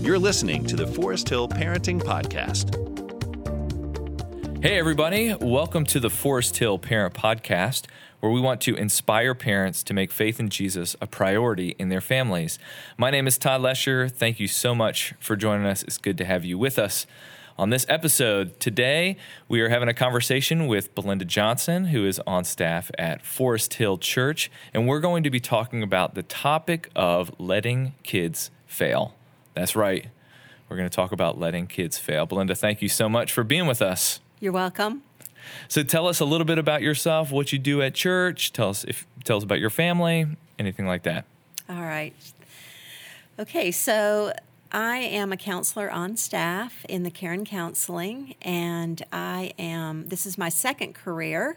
You're listening to the Forest Hill Parenting Podcast. Hey, everybody. Welcome to the Forest Hill Parent Podcast, where we want to inspire parents to make faith in Jesus a priority in their families. My name is Todd Lesher. Thank you so much for joining us. It's good to have you with us. On this episode today, we are having a conversation with Belinda Johnson, who is on staff at Forest Hill Church, and we're going to be talking about the topic of letting kids fail. That's right. We're going to talk about letting kids fail. Belinda, thank you so much for being with us. You're welcome. So tell us a little bit about yourself, what you do at church. Tell us if tell us about your family, anything like that. All right. Okay, so I am a counselor on staff in the Care and Counseling, and I am, this is my second career.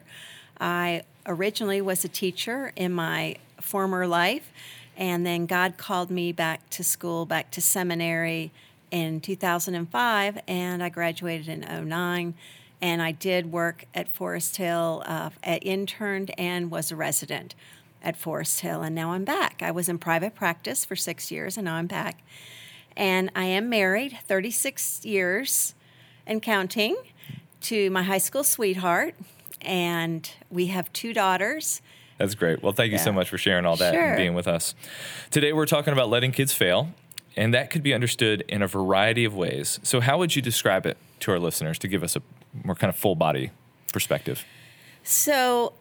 I originally was a teacher in my former life, and then God called me back to school, back to seminary in 2005, and I graduated in 09. And I did work at Forest Hill, uh, at interned and was a resident at Forest Hill, and now I'm back. I was in private practice for six years, and now I'm back. And I am married, 36 years and counting, to my high school sweetheart. And we have two daughters. That's great. Well, thank you so much for sharing all that Sure. and being with us. Today, we're talking about letting kids fail, and that could be understood in a variety of ways. So, how would you describe it to our listeners to give us a more kind of full body perspective? So,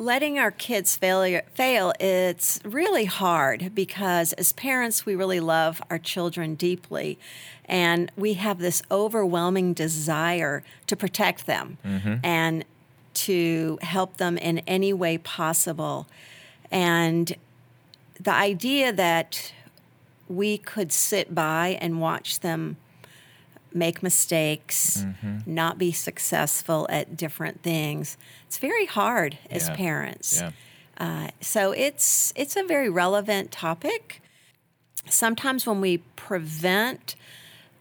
letting our kids fail, fail it's really hard because as parents, we really love our children deeply. And we have this overwhelming desire to protect them mm-hmm. and to help them in any way possible. And the idea that we could sit by and watch them make mistakes, not be successful at different things. It's very hard as parents. Yeah. Uh, so it's it's a very relevant topic. Sometimes when we prevent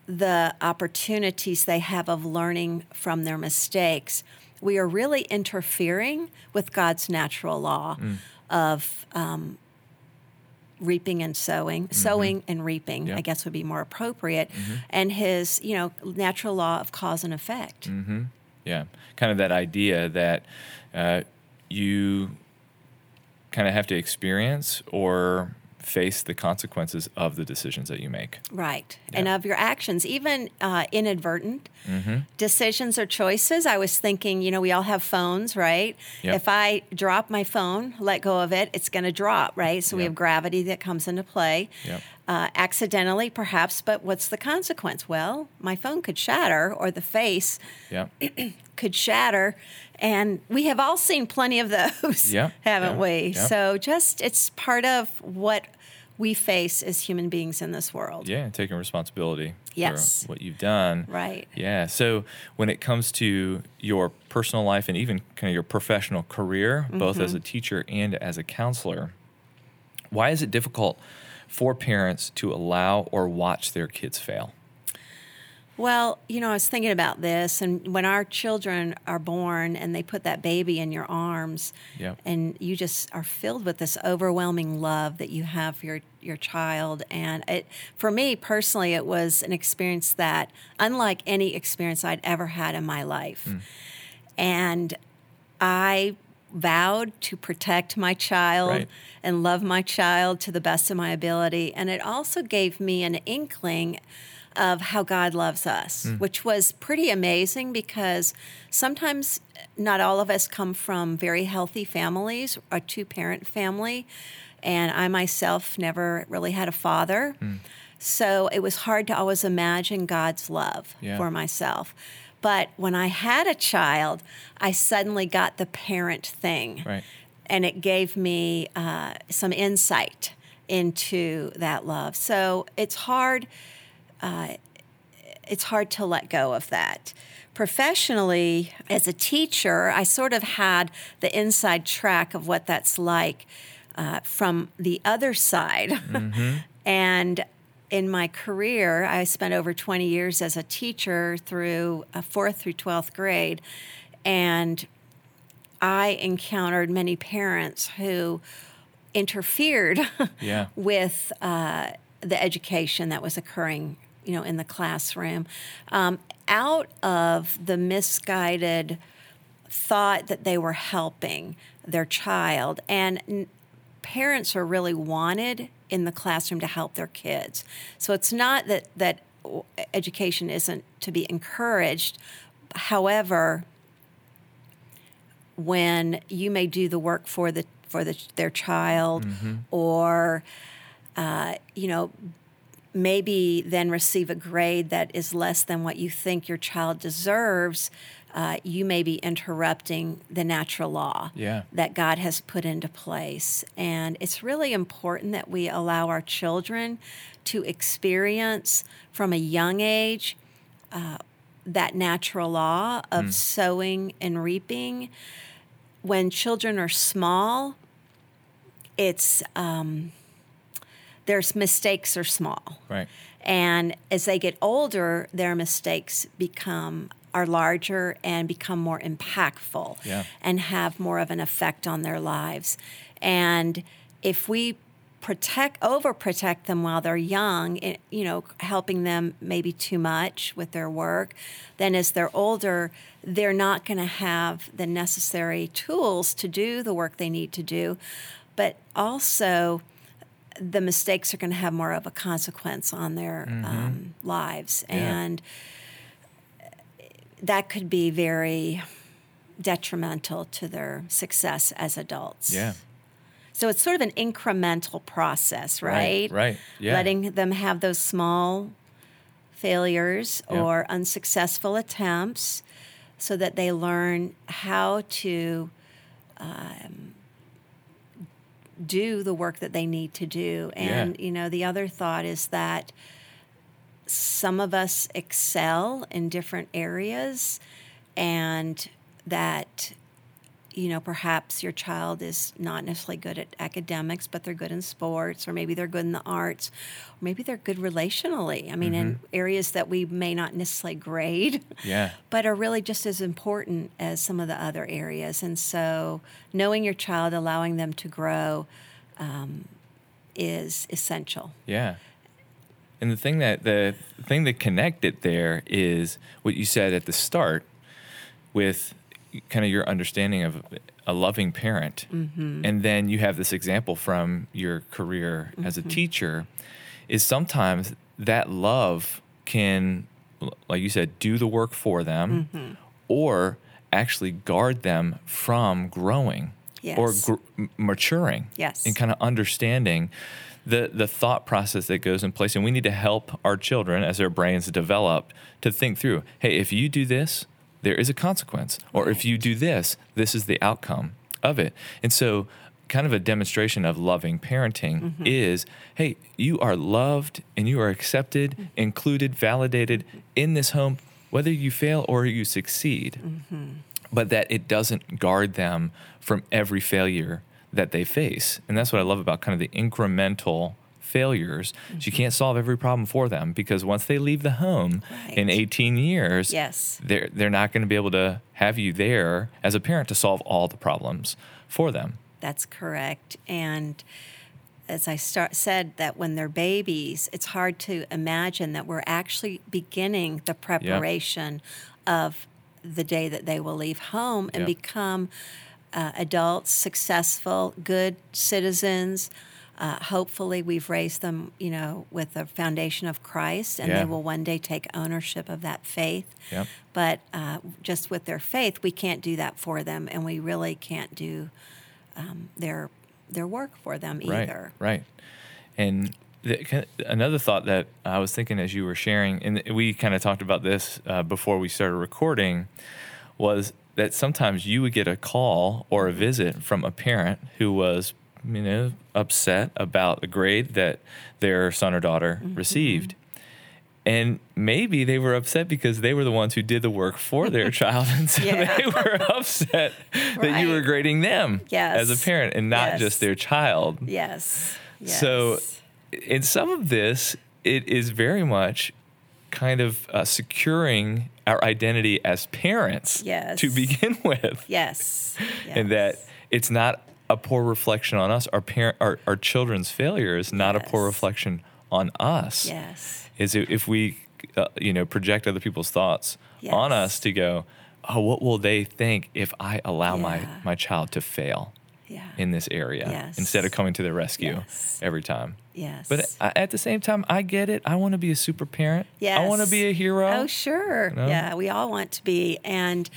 the opportunities they have of learning from their mistakes, we are really interfering with God's natural law of um, reaping and sowing, sowing and reaping. Yeah. I guess would be more appropriate, and His you know natural law of cause and effect. Yeah, kind of that idea that uh, you kind of have to experience or face the consequences of the decisions that you make. Right. And of your actions, even uh, inadvertent decisions or choices. I was thinking, you know, we all have phones, right? Yep. If I drop my phone, let go of it, it's going to drop, right? So we have gravity that comes into play. Yep. Uh, accidentally, perhaps, but what's the consequence? Well, my phone could shatter, or the face Yeah, could shatter. And we have all seen plenty of those, Yeah, haven't yeah, we? yeah. So just it's part of what we face as human beings in this world. yeah, taking responsibility Yes. for what you've done. Right. Yeah. So when it comes to your personal life and even kind of your professional career, both Mm-hmm. as a teacher and as a counselor, why is it difficult for parents to allow or watch their kids fail? Well, you know, I was thinking about this, and when our children are born and they put that baby in your arms, Yep. and you just are filled with this overwhelming love that you have for your, your child. And it, for me personally, it was an experience that, unlike any experience I'd ever had in my life. Mm. And I vowed to protect my child Right. and love my child to the best of my ability. And it also gave me an inkling of how God loves us, which was pretty amazing because sometimes not all of us come from very healthy families, a two parent family. And I myself never really had a father. So it was hard to always imagine God's love Yeah. for myself. But when I had a child, I suddenly got the parent thing Right. and it gave me uh, some insight into that love. So it's hard. Uh, it's hard to let go of that. Professionally, as a teacher, I sort of had the inside track of what that's like uh, from the other side. and in my career, I spent over 20 years as a teacher through a fourth through 12th grade. And I encountered many parents who interfered Yeah. with uh, the education that was occurring, you know, in the classroom, um, out of the misguided thought that they were helping their child, and n- parents are really wanted in the classroom to help their kids. So it's not that that education isn't to be encouraged. However, when you may do the work for the for the, their child or uh, you know maybe then receive a grade that is less than what you think your child deserves uh, you may be interrupting the natural law Yeah. that god has put into place. And it's really important that we allow our children to experience from a young age uh, that natural law of sowing and reaping. When children are small, it's um, their mistakes are small, Right. and as they get older, their mistakes become are larger and become more impactful, Yeah. and have more of an effect on their lives. And if we protect overprotect them while they're young it- you know helping them maybe too much with their work then as they're older they're not going to have the necessary tools to do the work they need to do but also the mistakes are going to have more of a consequence on their um, lives Yeah. and that could be very detrimental to their success as adults Yeah. so it's sort of an incremental process, right? Right. Yeah. Letting them have those small failures Yeah. or unsuccessful attempts so that they learn how to um, do the work that they need to do. And, Yeah. you know, the other thought is that some of us excel in different areas and that you know, perhaps your child is not necessarily good at academics, but they're good in sports, or maybe they're good in the arts, or maybe they're good relationally. I mean, in areas that we may not necessarily grade, Yeah. but are really just as important as some of the other areas. And so, knowing your child, allowing them to grow, um, is essential. Yeah. And the thing that the thing that connected there is what you said at the start with kind of your understanding of a loving parent. Mm-hmm. And then you have this example from your career as a mm-hmm. teacher is sometimes that love can like you said do the work for them mm-hmm. or actually guard them from growing or gr- maturing Yes. and kind of understanding the the thought process that goes in place. And we need to help our children as their brains develop to think through hey if you do this there is a consequence. Or if you do this this is the outcome of it. And so kind of a demonstration of loving parenting mm-hmm. is hey you are loved and you are accepted mm-hmm. included validated in this home whether you fail or you succeed. Mm-hmm. But that it doesn't guard them from every failure that they face. And that's what I love about kind of the incremental failures. is you can't solve every problem for them because once they leave the home in 18 years, Yes. they're they're not going to be able to have you there as a parent to solve all the problems for them. That's correct. And as I start, said, that when they're babies, it's hard to imagine that we're actually beginning the preparation of the day that they will leave home and Yep. become uh, adults, successful, good citizens. Uh, hopefully, we've raised them, you know, with the foundation of Christ, and Yeah. they will one day take ownership of that faith. Yep. But uh, just with their faith, we can't do that for them, and we really can't do um, their their work for them either. Right. Right. And the, another thought that I was thinking as you were sharing, and we kind of talked about this uh, before we started recording, was that sometimes you would get a call or a visit from a parent who was, you know, upset about a grade that their son or daughter Mm-hmm. received. And maybe they were upset because they were the ones who did the work for their child. And so Yeah. they were upset that you were grading them as a parent and not Yes. just their child. Yes. yes. So, in some of this, it is very much kind of uh, securing our identity as parents Yes. to begin with, yes. and that it's not a poor reflection on us. Our parent, our, our children's failure is not a poor reflection on us Yes. is if we uh, you know project other people's thoughts on us to go oh what will they think if i allow my Yeah. my child to fail Yeah. in this area Yes. instead of coming to their rescue Yes. every time yes. but at the same time i get it i want to be a super parent Yes. i want to be a hero Oh, sure. know? Yeah, we all want to be. And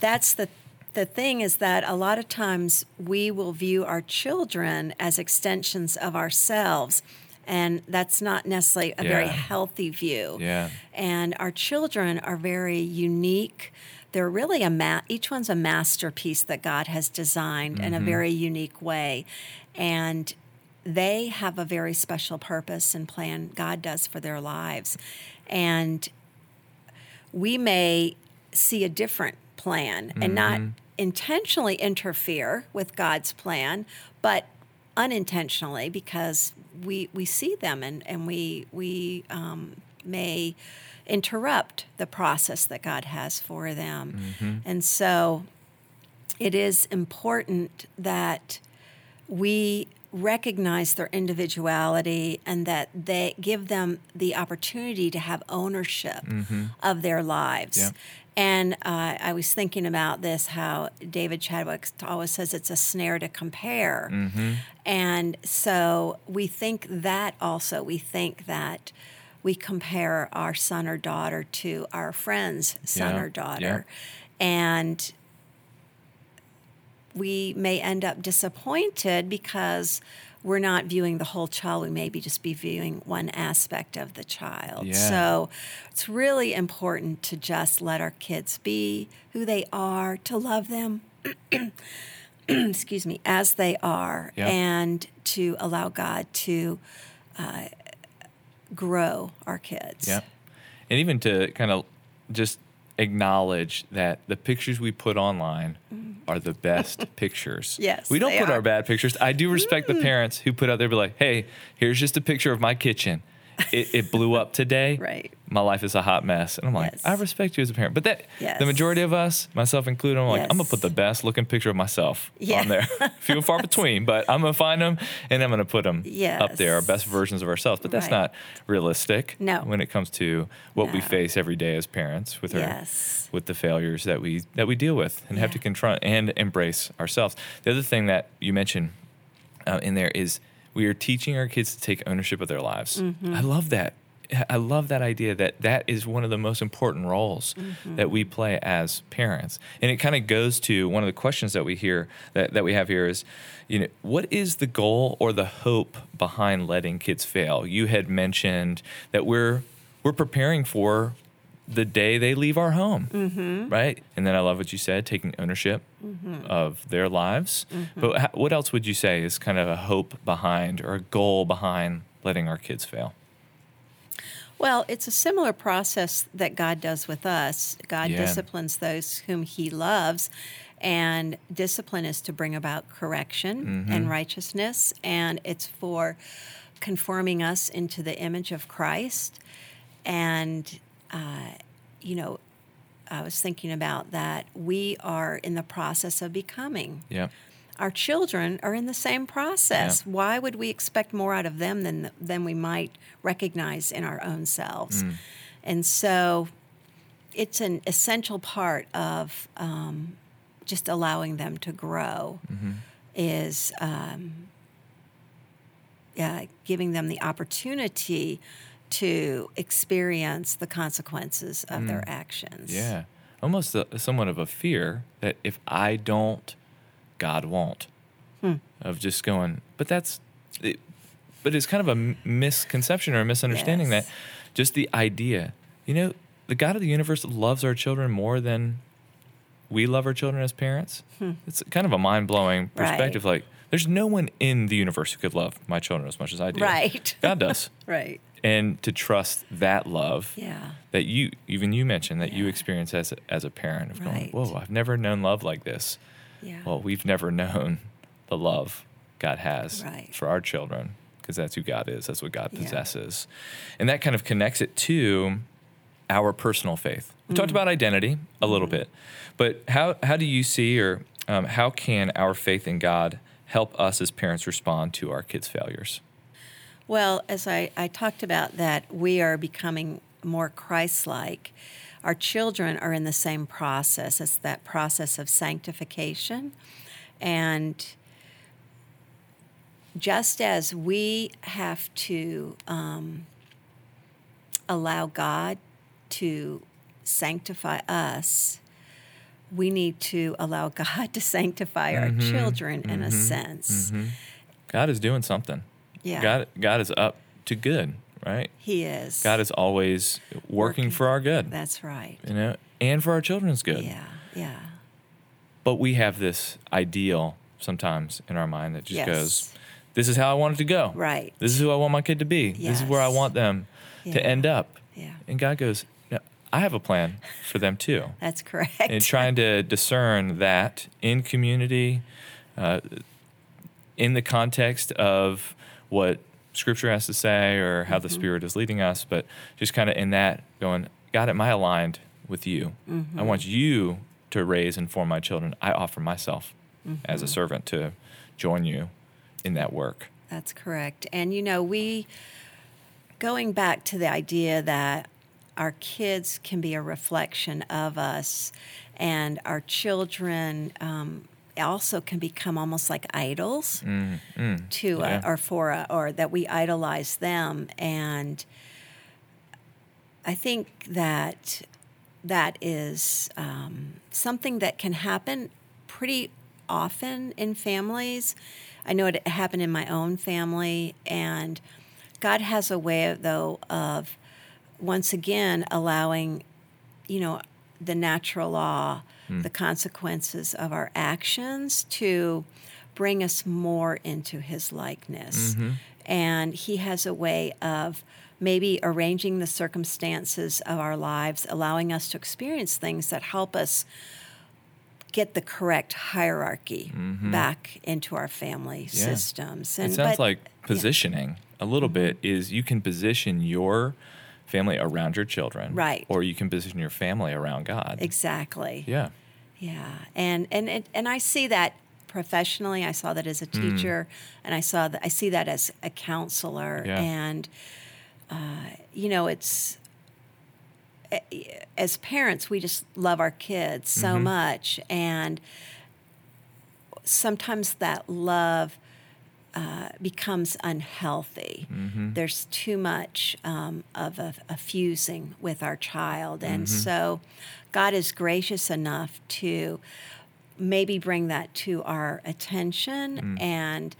that's the the thing is that a lot of times we will view our children as extensions of ourselves. And that's not necessarily a very healthy view. Yeah. And our children are very unique. They're really a ma- each one's a masterpiece that God has designed in a Mm-hmm. very unique way. And they have a very special purpose and plan God does for their lives. And we may see a different plan and not intentionally interfere with God's plan, but unintentionally because we we see them and and we we um, may interrupt the process that God has for them, and so it is important that we recognize their individuality and that they give them the opportunity to have ownership of their lives. Yeah. And uh, I was thinking about this how David Chadwick always says it's a snare to compare. And so we think that also, we think that we compare our son or daughter to our friend's son Yeah, or yeah. daughter. And we may end up disappointed because we're not viewing the whole child. We maybe just be viewing one aspect of the child. Yeah. So it's really important to just let our kids be who they are, to love them, excuse me, as they are, Yeah. and to allow God to uh, grow our kids. Yeah. And even to kind of just acknowledge that the pictures we put online are the best pictures. Yes, We don't put our are. Mm. bad pictures. I do respect the parents who put out there be like, hey, here's just a picture of my kitchen. It, it blew up today. Right. My life is a hot mess. And I'm like, Yes. I respect you as a parent. But that Yes. the majority of us, myself included, I'm like, I'm gonna put the best looking picture of myself Yeah. on there. Few and far between, but I'm gonna find them and I'm gonna put them up there, our best versions of ourselves. But that's Right. not realistic No. when it comes to what we face every day as parents with our Yes. with the failures that we that we deal with and have to confront and embrace ourselves. The other thing that you mentioned uh, in there is we are teaching our kids to take ownership of their lives. Mm-hmm. I love that. I love that idea that that is one of the most important roles Mm-hmm. that we play as parents. And it kind of goes to one of the questions that we hear that, that we have here is, you know, what is the goal or the hope behind letting kids fail? You had mentioned that we're we're preparing for the day they leave our home, Mm-hmm. right? And then I love what you said, taking ownership of their lives. Mm-hmm. But ha- what else would you say is kind of a hope behind or a goal behind letting our kids fail? Well, it's a similar process that God does with us. God Yeah. disciplines those whom He loves, and discipline is to bring about correction Mm-hmm. and righteousness, and it's for conforming us into the image of Christ. And, uh, you know, I was thinking about that. We are in the process of becoming Yeah. our children are in the same process. Yeah. Why would we expect more out of them than than we might recognize in our own selves? Mm. And so, it's an essential part of um, just allowing them to grow. Mm-hmm. Is um, yeah, giving them the opportunity to experience the consequences of their actions. Mm. Yeah. Almost a, somewhat of a fear that if I don't, God won't. Hmm. Of just going, but that's, it, but it's kind of a m- misconception or a misunderstanding Yes. that just the idea, you know, the God of the universe loves our children more than we love our children as parents. It's kind of a mind blowing Hmm. Right. perspective. Like, there's no one in the universe who could love my children as much as I do. Right. God does. Right. And to trust that love Yeah. that you even you mentioned that you experience as a, as a parent of going, whoa, I've never known love like this. Yeah. Well, we've never known the love God has Right. for our children because that's who God is. That's what God Yeah. possesses, and that kind of connects it to our personal faith. We Mm. talked about identity a little bit, but how how do you see or um, how can our faith in God help us as parents respond to our kids' failures? Well, as I, I talked about that, we are becoming more Christ like. Our children are in the same process. It's that process of sanctification. And just as we have to um, allow God to sanctify us, we need to allow God to sanctify our mm-hmm. children in a mm-hmm. sense. Mm-hmm. God is doing something. Yeah. God, God is up to good, right? He is. God is always working, Working. for our good, That's right. you know, and for our children's good. Yeah, yeah. But we have this ideal sometimes in our mind that just Yes. goes, "This is how I want it to go. Right. This is who I want my kid to be. This is where I want them Yeah. to end up." Yeah. And God goes, no, "I have a plan for them too." That's correct. and trying to discern that in community, uh, in the context of what Scripture has to say or how Mm-hmm. the Spirit is leading us, but just kind of in that going, God, am I aligned with you? Mm-hmm. I want you to raise and form my children. I offer myself as Mm-hmm. a servant to join you in that work. That's correct. And you know, we going back to the idea that our kids can be a reflection of us, and our children um, also can become almost like idols to yeah. uh, or for uh, or that we idolize them. And I think that that is um, something that can happen pretty often in families. I know it happened in my own family, and God has a way, though, of once again allowing, you know, the natural law, hmm. the consequences of our actions to bring us more into His likeness. Mm-hmm. And He has a way of maybe arranging the circumstances of our lives, allowing us to experience things that help us get the correct hierarchy mm-hmm. back into our family Yeah. systems. it sounds but- like positioning a little bit Mm-hmm. is you can position your family around your children. Right. Or you can position your family around God. exactly. Yeah. Yeah, and and and, and I see that professionally. I saw that as a Mm. teacher, and I saw that I see that as a counselor. Yeah. And uh, you know, it's eh, as parents, we just love our kids so Mm-hmm. much, and sometimes that love. Uh, becomes unhealthy. Mm-hmm. There's too much um, of a, a fusing with our child. And so God is gracious enough to maybe bring that to our attention and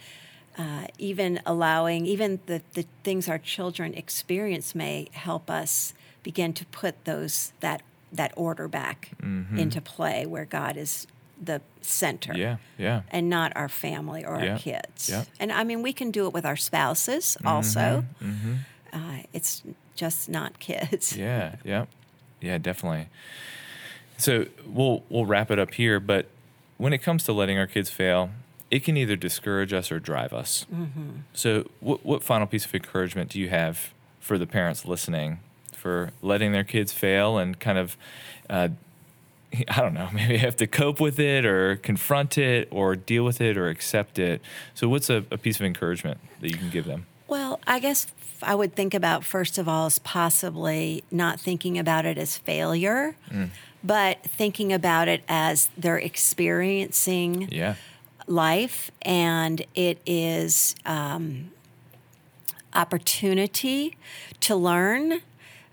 uh, even allowing, even the, the things our children experience may help us begin to put those, that, that order back into play where God is the center Yeah. Yeah. and not our family or Yeah, our kids. yeah. And I mean, we can do it with our spouses also. Uh, it's just not kids. Yeah, yeah, yeah, definitely. So we'll we'll wrap it up here. But when it comes to letting our kids fail, it can either discourage us or drive us. So, what what final piece of encouragement do you have for the parents listening for letting their kids fail and kind of uh, I don't know, maybe I have to cope with it or confront it or deal with it or accept it. So, what's a, a piece of encouragement that you can give them? Well, I guess I would think about first of all is possibly not thinking about it as failure, Mm. but thinking about it as they're experiencing Yeah, life and it is um, opportunity to learn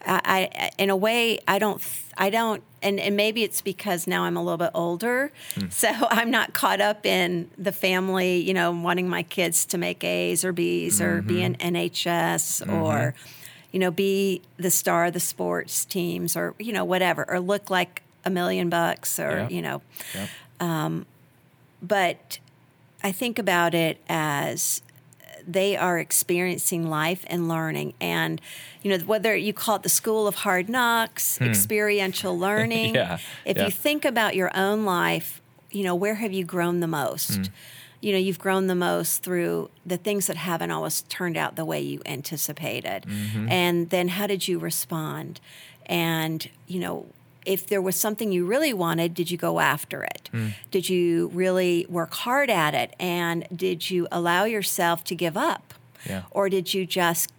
I, I in a way i don't i don't and, and maybe it's because now i'm a little bit older. Hmm. So i'm not caught up in the family you know wanting my kids to make a's or b's or be mm-hmm. in nhs mm-hmm. or you know be the star of the sports teams or you know whatever or look like a million bucks or Yeah. you know. Yep. Um, but I think about it as they are experiencing life and learning and you know whether you call it the school of hard knocks experiential learning Hmm. Yeah, if yeah. you think about your own life you know where have you grown the most Hmm. you know you've grown the most through the things that haven't always turned out the way you anticipated Mm-hmm. and then how did you respond and you know if there was something you really wanted did you go after it did you really work hard at it and did you allow yourself to give up Yeah. Or did you just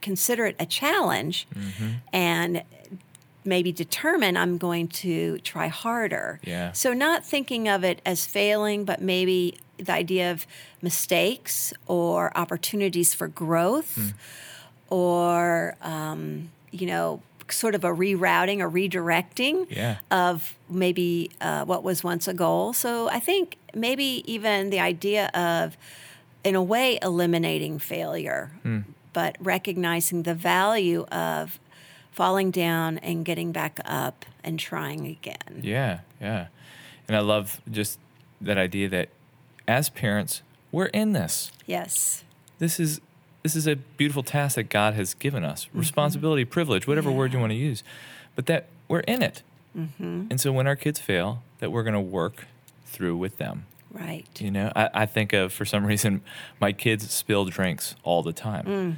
consider it a challenge Mm-hmm. and maybe determine I'm going to try harder? Yeah. So, not thinking of it as failing, but maybe the idea of mistakes or opportunities for growth Hmm. or, um, you know, sort of a rerouting or redirecting Yeah. of maybe uh, what was once a goal. So I think maybe even the idea of, in a way, eliminating failure, Hmm. but recognizing the value of falling down and getting back up and trying again. Yeah, yeah. And I love just that idea that as parents, we're in this. Yes. This is this is a beautiful task that God has given us. Mm-hmm. Responsibility, privilege, whatever word you want to use. But that we're in it. Mm-hmm. And so when our kids fail, that we're going to work through with them. Right. You know, I, I think of for some reason my kids spill drinks all the time. Mm.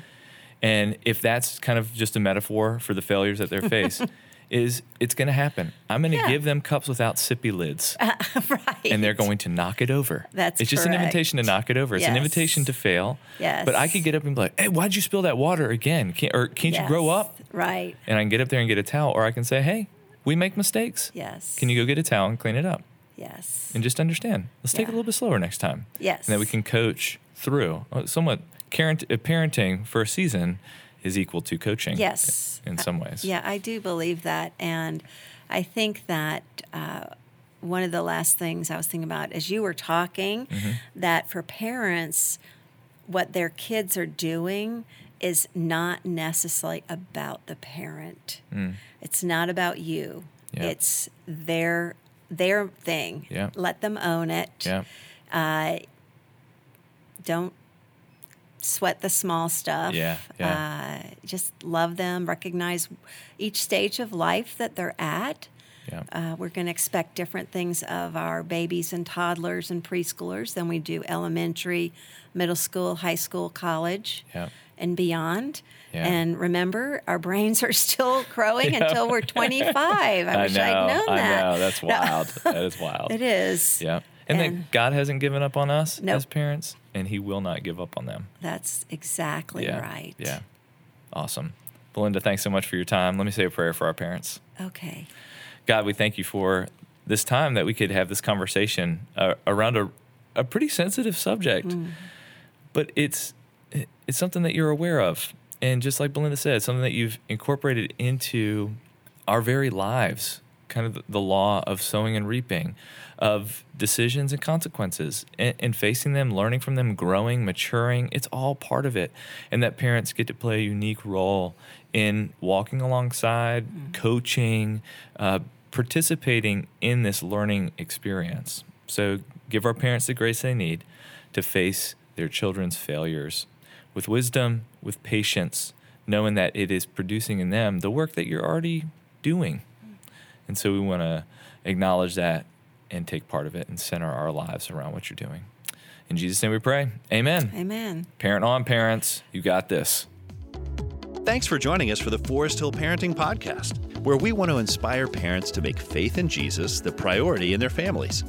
And if that's kind of just a metaphor for the failures that they face, is it's going to happen. I'm going to Yeah. give them cups without sippy lids, right. and they're going to knock it over. That's it's just an invitation to knock it over. It's an invitation to fail. Yes. But I could get up and be like, "Hey, why'd you spill that water again? Can't, or can't you grow up?" Right. And I can get up there and get a towel, or I can say, "Hey, we make mistakes. Yes. Can you go get a towel and clean it up?" Yes. and just understand. Let's take it a little bit slower next time. Yes. And then we can coach through. Uh, Somewhat parent, uh, parenting for a season is equal to coaching. Yes. In some ways. Yeah, I do believe that. And I think that uh, one of the last things I was thinking about as you were talking, Mm-hmm. that for parents, what their kids are doing is not necessarily about the parent. It's not about you. Mm. Yeah. It's their their thing. Yeah. Let them own it. Yeah. Uh, don't sweat the small stuff. Yeah, yeah. Uh, just love them, recognize each stage of life that they're at. Yeah. Uh, we're going to expect different things of our babies and toddlers and preschoolers than we do elementary, middle school, high school, college, Yeah. and beyond. Yeah. And remember, our brains are still growing until we're 25. I, wish know. I'd known I that. know. That's wild. that is wild. It is. Yeah. And, And- that God hasn't given up on us as parents, and He will not give up on them. That's exactly Yeah. right. Yeah. Awesome. Belinda, thanks so much for your time. Let me say a prayer for our parents. Okay. God, we thank you for this time that we could have this conversation uh, around a, a pretty sensitive subject, but it's it's something that you're aware of, and just like Belinda said, something that you've incorporated into our very lives, kind of the, law of sowing and reaping, of decisions and consequences, and, and facing them, learning from them, growing, maturing. It's all part of it, and that parents get to play a unique role in walking alongside, coaching, uh, participating in this learning experience. So give our parents the grace they need to face their children's failures with wisdom, with patience, knowing that it is producing in them the work that you're already doing. And so we want to acknowledge that and take part of it and center our lives around what you're doing. In Jesus' name we pray. Amen. Amen. Parent on, parents. You got this. Thanks for joining us for the Forest Hill Parenting Podcast, where we want to inspire parents to make faith in Jesus the priority in their families.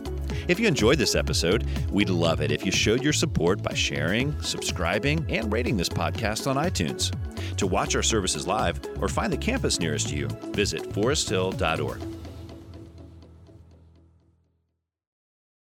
If you enjoyed this episode, we'd love it if you showed your support by sharing, subscribing, and rating this podcast on iTunes. To watch our services live or find the campus nearest you, visit foresthill.org.